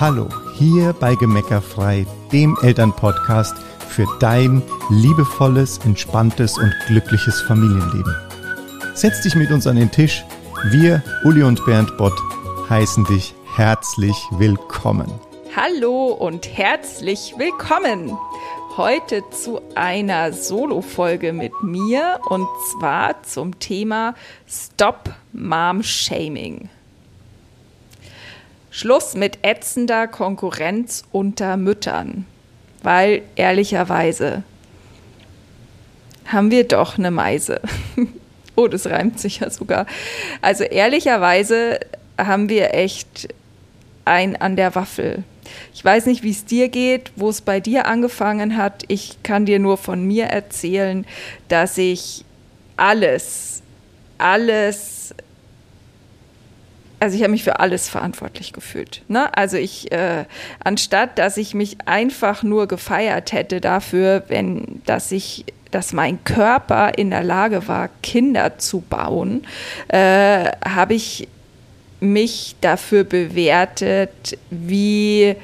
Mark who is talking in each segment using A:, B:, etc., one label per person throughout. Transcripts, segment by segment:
A: Hallo, hier bei Gemeckerfrei, dem Elternpodcast für dein liebevolles, entspanntes und glückliches Familienleben. Setz dich mit uns an den Tisch. Wir, Uli und Bernd Bott, heißen dich herzlich willkommen.
B: Hallo und herzlich willkommen. Heute zu einer Solo-Folge mit mir und zwar zum Thema Stop Mom Shaming. Schluss mit ätzender Konkurrenz unter Müttern, weil ehrlicherweise haben wir doch eine Meise. oh, das reimt sich ja sogar. Also ehrlicherweise haben wir echt ein an der Waffel. Ich weiß nicht, wie es dir geht, wo es bei dir angefangen hat. Ich kann dir nur von mir erzählen, dass ich alles, alles also ich habe mich für alles verantwortlich gefühlt. Ne? Also ich, äh, anstatt dass ich mich einfach nur gefeiert hätte dafür, wenn, dass ich dass mein Körper in der Lage war, Kinder zu bauen, äh, habe ich mich dafür bewertet, wie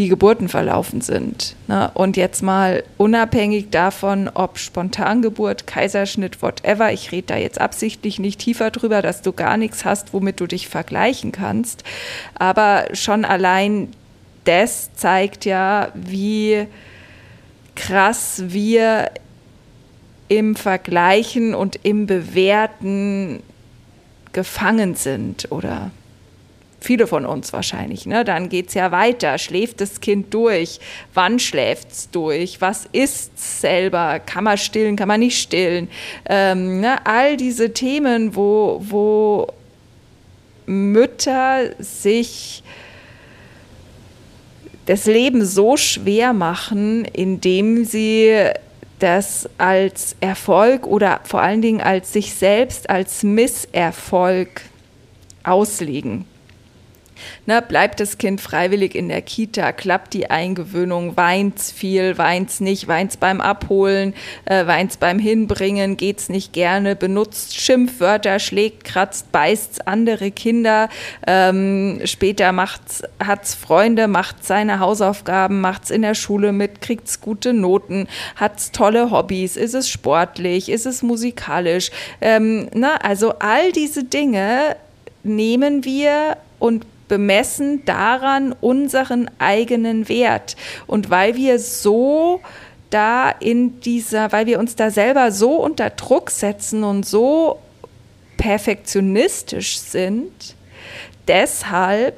B: die Geburten verlaufen sind. Ne? Und jetzt mal unabhängig davon, ob Spontangeburt, Kaiserschnitt, whatever, ich rede da jetzt absichtlich nicht tiefer drüber, dass du gar nichts hast, womit du dich vergleichen kannst. Aber schon allein das zeigt ja, wie krass wir im Vergleichen und im Bewerten gefangen sind oder viele von uns wahrscheinlich, ne? dann geht es ja weiter. Schläft das Kind durch? Wann schläft es durch? Was isst es selber? Kann man stillen, kann man nicht stillen? Ähm, ne? All diese Themen, wo, wo Mütter sich das Leben so schwer machen, indem sie das als Erfolg oder vor allen Dingen als sich selbst als Misserfolg auslegen. Ne, bleibt das Kind freiwillig in der Kita, klappt die Eingewöhnung, weint's viel, weint's nicht, weint's beim Abholen, äh, weint's beim Hinbringen, geht's nicht gerne, benutzt Schimpfwörter, schlägt, kratzt, beißt andere Kinder, ähm, später macht's, hat's Freunde, macht seine Hausaufgaben, macht's in der Schule mit, kriegt's gute Noten, hat's tolle Hobbys, ist es sportlich, ist es musikalisch, ähm, ne, also all diese Dinge nehmen wir und bemessen daran unseren eigenen Wert. Und weil wir so da in dieser, weil wir uns da selber so unter Druck setzen und so perfektionistisch sind, deshalb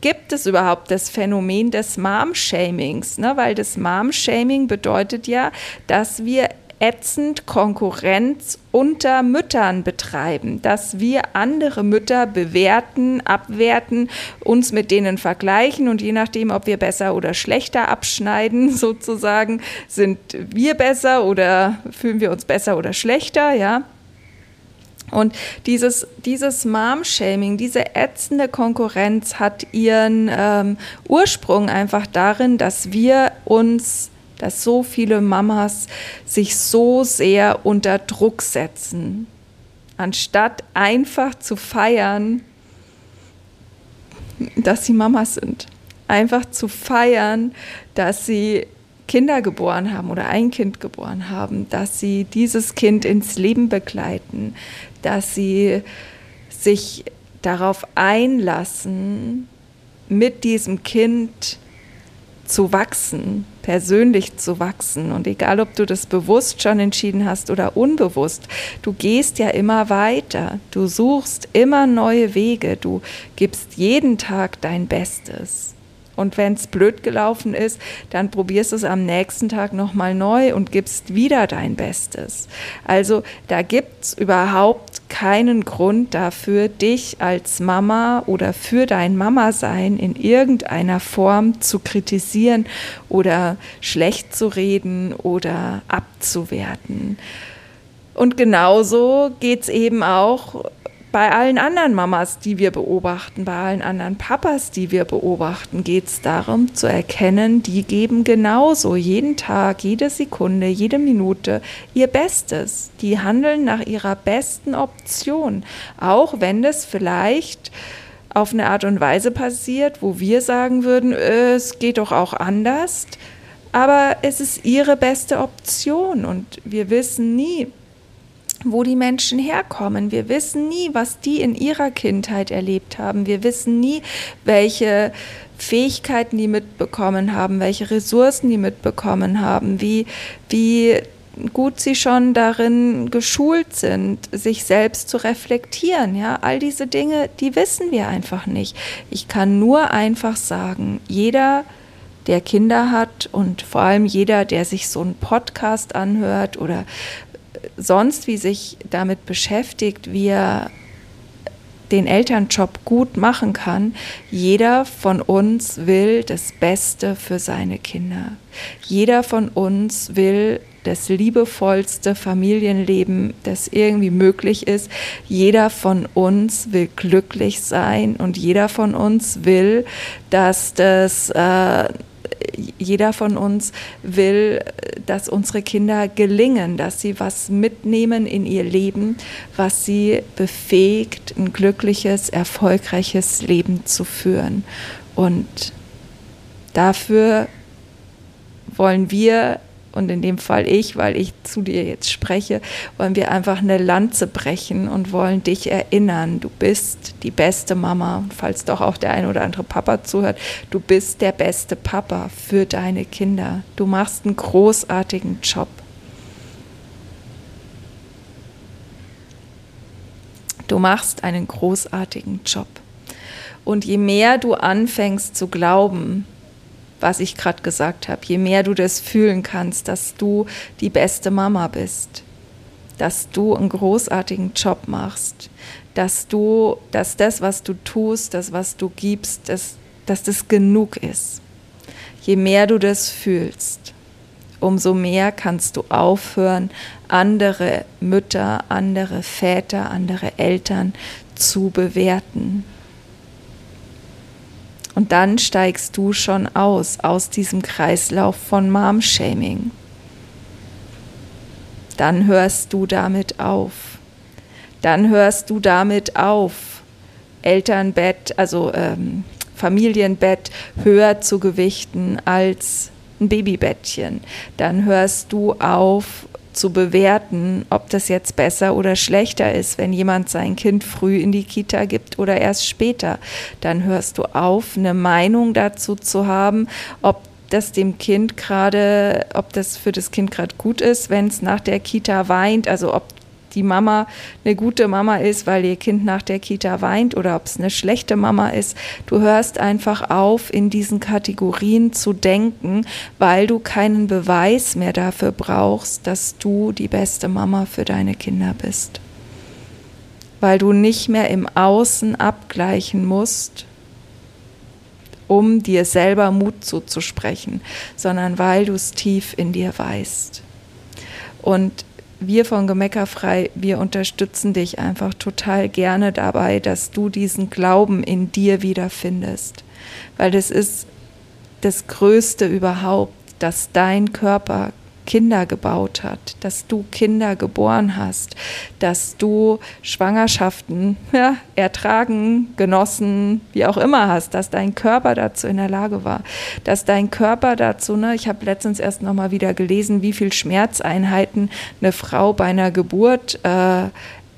B: gibt es überhaupt das Phänomen des Mom-Shamings, ne? weil das Mom-Shaming bedeutet ja, dass wir ätzend Konkurrenz unter Müttern betreiben, dass wir andere Mütter bewerten, abwerten, uns mit denen vergleichen und je nachdem, ob wir besser oder schlechter abschneiden, sozusagen, sind wir besser oder fühlen wir uns besser oder schlechter, ja. Und dieses, dieses Mom-Shaming, diese ätzende Konkurrenz hat ihren ähm, Ursprung einfach darin, dass wir uns dass so viele Mamas sich so sehr unter Druck setzen, anstatt einfach zu feiern, dass sie Mamas sind. Einfach zu feiern, dass sie Kinder geboren haben oder ein Kind geboren haben, dass sie dieses Kind ins Leben begleiten, dass sie sich darauf einlassen, mit diesem Kind zu wachsen, persönlich zu wachsen. Und egal, ob du das bewusst schon entschieden hast oder unbewusst, du gehst ja immer weiter. Du suchst immer neue Wege. Du gibst jeden Tag dein Bestes. Und wenn es blöd gelaufen ist, dann probierst du es am nächsten Tag nochmal neu und gibst wieder dein Bestes. Also da gibt es überhaupt keinen Grund dafür, dich als Mama oder für dein Mama-Sein in irgendeiner Form zu kritisieren oder schlecht zu reden oder abzuwerten. Und genauso geht es eben auch bei allen anderen Mamas, die wir beobachten, bei allen anderen Papas, die wir beobachten, geht es darum zu erkennen, die geben genauso jeden Tag, jede Sekunde, jede Minute ihr Bestes. Die handeln nach ihrer besten Option, auch wenn das vielleicht auf eine Art und Weise passiert, wo wir sagen würden, es geht doch auch anders. Aber es ist ihre beste Option und wir wissen nie, wo die Menschen herkommen. Wir wissen nie, was die in ihrer Kindheit erlebt haben. Wir wissen nie, welche Fähigkeiten die mitbekommen haben, welche Ressourcen die mitbekommen haben, wie, wie gut sie schon darin geschult sind, sich selbst zu reflektieren. Ja, all diese Dinge, die wissen wir einfach nicht. Ich kann nur einfach sagen, jeder, der Kinder hat und vor allem jeder, der sich so einen Podcast anhört oder sonst wie sich damit beschäftigt, wie er den Elternjob gut machen kann. Jeder von uns will das Beste für seine Kinder. Jeder von uns will das liebevollste Familienleben, das irgendwie möglich ist. Jeder von uns will glücklich sein und jeder von uns will, dass das äh, jeder von uns will, dass unsere Kinder gelingen, dass sie was mitnehmen in ihr Leben, was sie befähigt, ein glückliches, erfolgreiches Leben zu führen. Und dafür wollen wir und in dem Fall ich, weil ich zu dir jetzt spreche, wollen wir einfach eine Lanze brechen und wollen dich erinnern, du bist die beste Mama. falls doch auch der ein oder andere Papa zuhört, du bist der beste Papa für deine Kinder. Du machst einen großartigen Job. Du machst einen großartigen Job. Und je mehr du anfängst zu glauben, was ich gerade gesagt habe. Je mehr du das fühlen kannst, dass du die beste Mama bist, dass du einen großartigen Job machst, dass du, dass das, was du tust, das, was du gibst, dass, dass das genug ist. Je mehr du das fühlst, umso mehr kannst du aufhören, andere Mütter, andere Väter, andere Eltern zu bewerten. Und dann steigst du schon aus, aus diesem Kreislauf von Mom-Shaming. Dann hörst du damit auf. Dann hörst du damit auf, Elternbett, also ähm, Familienbett höher zu gewichten als ein Babybettchen. Dann hörst du auf, zu bewerten, ob das jetzt besser oder schlechter ist, wenn jemand sein Kind früh in die Kita gibt oder erst später. Dann hörst du auf, eine Meinung dazu zu haben, ob das dem Kind gerade, ob das für das Kind gerade gut ist, wenn es nach der Kita weint, also ob die Mama eine gute Mama ist, weil ihr Kind nach der Kita weint oder ob es eine schlechte Mama ist. Du hörst einfach auf, in diesen Kategorien zu denken, weil du keinen Beweis mehr dafür brauchst, dass du die beste Mama für deine Kinder bist. Weil du nicht mehr im Außen abgleichen musst, um dir selber Mut zuzusprechen, sondern weil du es tief in dir weißt. Und wir von Gemeckerfrei, wir unterstützen dich einfach total gerne dabei, dass du diesen Glauben in dir wiederfindest. Weil das ist das Größte überhaupt, dass dein Körper Kinder gebaut hat, dass du Kinder geboren hast, dass du Schwangerschaften ja, ertragen, genossen, wie auch immer hast, dass dein Körper dazu in der Lage war, dass dein Körper dazu, ne, ich habe letztens erst noch mal wieder gelesen, wie viel Schmerzeinheiten eine Frau bei einer Geburt äh,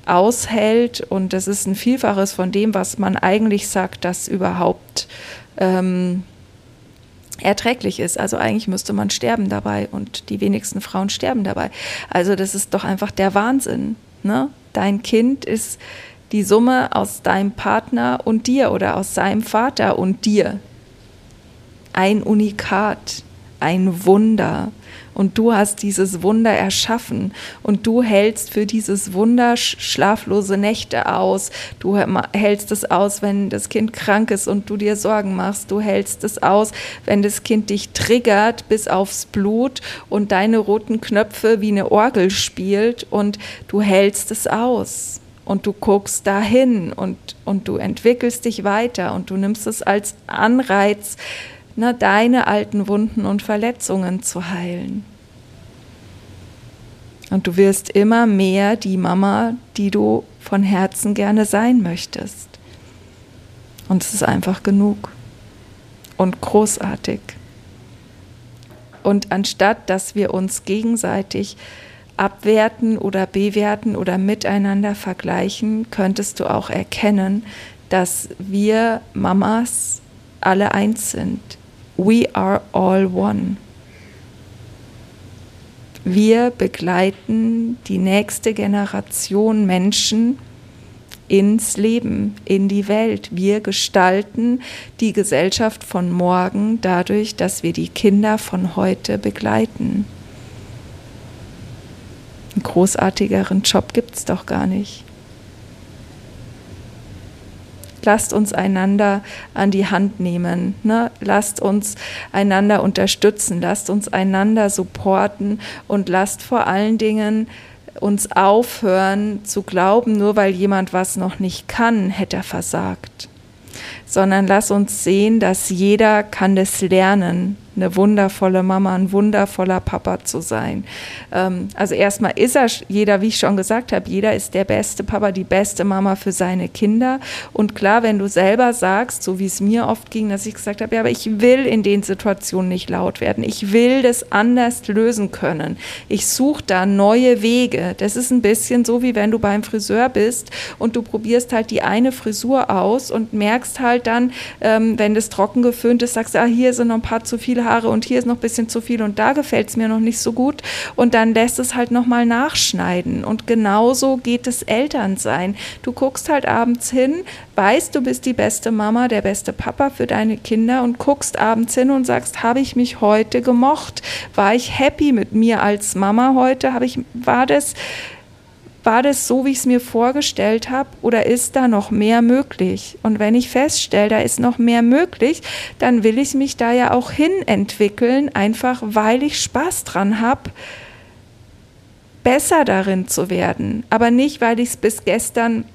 B: aushält. Und das ist ein Vielfaches von dem, was man eigentlich sagt, dass überhaupt ähm, erträglich ist. Also eigentlich müsste man sterben dabei und die wenigsten Frauen sterben dabei. Also das ist doch einfach der Wahnsinn. Ne? Dein Kind ist die Summe aus deinem Partner und dir oder aus seinem Vater und dir. Ein Unikat, ein Wunder und du hast dieses Wunder erschaffen und du hältst für dieses Wunder schlaflose Nächte aus. Du hältst es aus, wenn das Kind krank ist und du dir Sorgen machst. Du hältst es aus, wenn das Kind dich triggert bis aufs Blut und deine roten Knöpfe wie eine Orgel spielt und du hältst es aus und du guckst dahin und, und du entwickelst dich weiter und du nimmst es als Anreiz, na, deine alten Wunden und Verletzungen zu heilen. Und du wirst immer mehr die Mama, die du von Herzen gerne sein möchtest. Und es ist einfach genug und großartig. Und anstatt dass wir uns gegenseitig abwerten oder bewerten oder miteinander vergleichen, könntest du auch erkennen, dass wir Mamas alle eins sind. We are all one. Wir begleiten die nächste Generation Menschen ins Leben, in die Welt. Wir gestalten die Gesellschaft von morgen dadurch, dass wir die Kinder von heute begleiten. Einen großartigeren Job gibt es doch gar nicht. Lasst uns einander an die Hand nehmen. Ne? Lasst uns einander unterstützen. Lasst uns einander supporten und lasst vor allen Dingen uns aufhören zu glauben, nur weil jemand was noch nicht kann, hätte er versagt. Sondern lass uns sehen, dass jeder kann das lernen eine wundervolle Mama, ein wundervoller Papa zu sein. Ähm, also erstmal ist er jeder, wie ich schon gesagt habe, jeder ist der beste Papa, die beste Mama für seine Kinder. Und klar, wenn du selber sagst, so wie es mir oft ging, dass ich gesagt habe, ja, aber ich will in den Situationen nicht laut werden. Ich will das anders lösen können. Ich suche da neue Wege. Das ist ein bisschen so, wie wenn du beim Friseur bist und du probierst halt die eine Frisur aus und merkst halt dann, ähm, wenn das trocken geföhnt ist, sagst du, ah, hier sind noch ein paar zu viele Haare und hier ist noch ein bisschen zu viel und da gefällt es mir noch nicht so gut und dann lässt es halt nochmal nachschneiden und genauso geht es Elternsein. Du guckst halt abends hin, weißt, du bist die beste Mama, der beste Papa für deine Kinder und guckst abends hin und sagst, habe ich mich heute gemocht? War ich happy mit mir als Mama heute? Habe ich, war das, war das so, wie ich es mir vorgestellt habe oder ist da noch mehr möglich? Und wenn ich feststelle, da ist noch mehr möglich, dann will ich mich da ja auch hin entwickeln, einfach weil ich Spaß dran habe, besser darin zu werden. Aber nicht, weil ich es bis gestern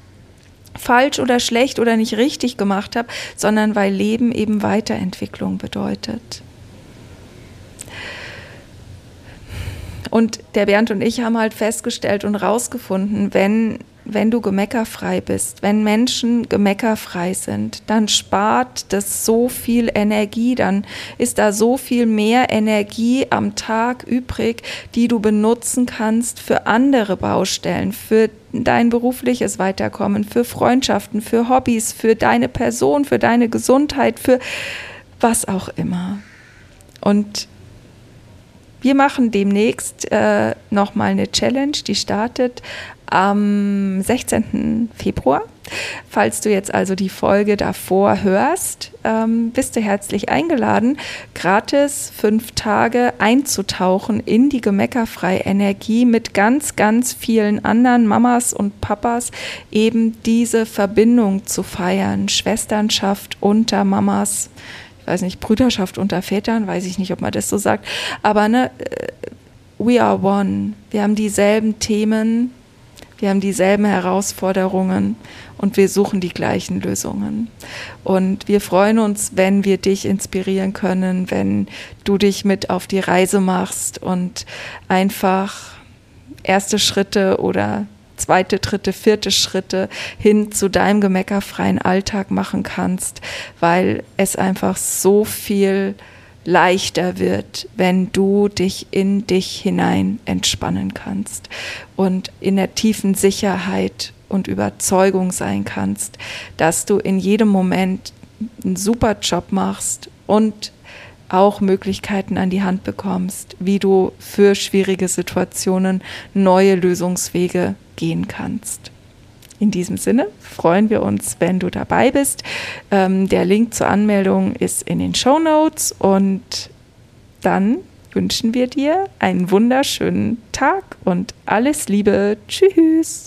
B: falsch oder schlecht oder nicht richtig gemacht habe, sondern weil Leben eben Weiterentwicklung bedeutet. Und der Bernd und ich haben halt festgestellt und rausgefunden, wenn, wenn du gemeckerfrei bist, wenn Menschen gemeckerfrei sind, dann spart das so viel Energie, dann ist da so viel mehr Energie am Tag übrig, die du benutzen kannst für andere Baustellen, für dein berufliches Weiterkommen, für Freundschaften, für Hobbys, für deine Person, für deine Gesundheit, für was auch immer. Und wir machen demnächst äh, nochmal eine Challenge, die startet am 16. Februar. Falls du jetzt also die Folge davor hörst, ähm, bist du herzlich eingeladen, gratis fünf Tage einzutauchen in die gemeckerfreie Energie mit ganz, ganz vielen anderen Mamas und Papas, eben diese Verbindung zu feiern, Schwesternschaft unter Mamas weiß nicht, Brüderschaft unter Vätern, weiß ich nicht, ob man das so sagt, aber ne, äh, we are one. Wir haben dieselben Themen, wir haben dieselben Herausforderungen und wir suchen die gleichen Lösungen. Und wir freuen uns, wenn wir dich inspirieren können, wenn du dich mit auf die Reise machst und einfach erste Schritte oder zweite, dritte, vierte Schritte hin zu deinem gemeckerfreien Alltag machen kannst, weil es einfach so viel leichter wird, wenn du dich in dich hinein entspannen kannst und in der tiefen Sicherheit und Überzeugung sein kannst, dass du in jedem Moment einen super Job machst und auch Möglichkeiten an die Hand bekommst, wie du für schwierige Situationen neue Lösungswege gehen kannst. In diesem Sinne freuen wir uns, wenn du dabei bist. Ähm, der Link zur Anmeldung ist in den Show Notes und dann wünschen wir dir einen wunderschönen Tag und alles Liebe. Tschüss.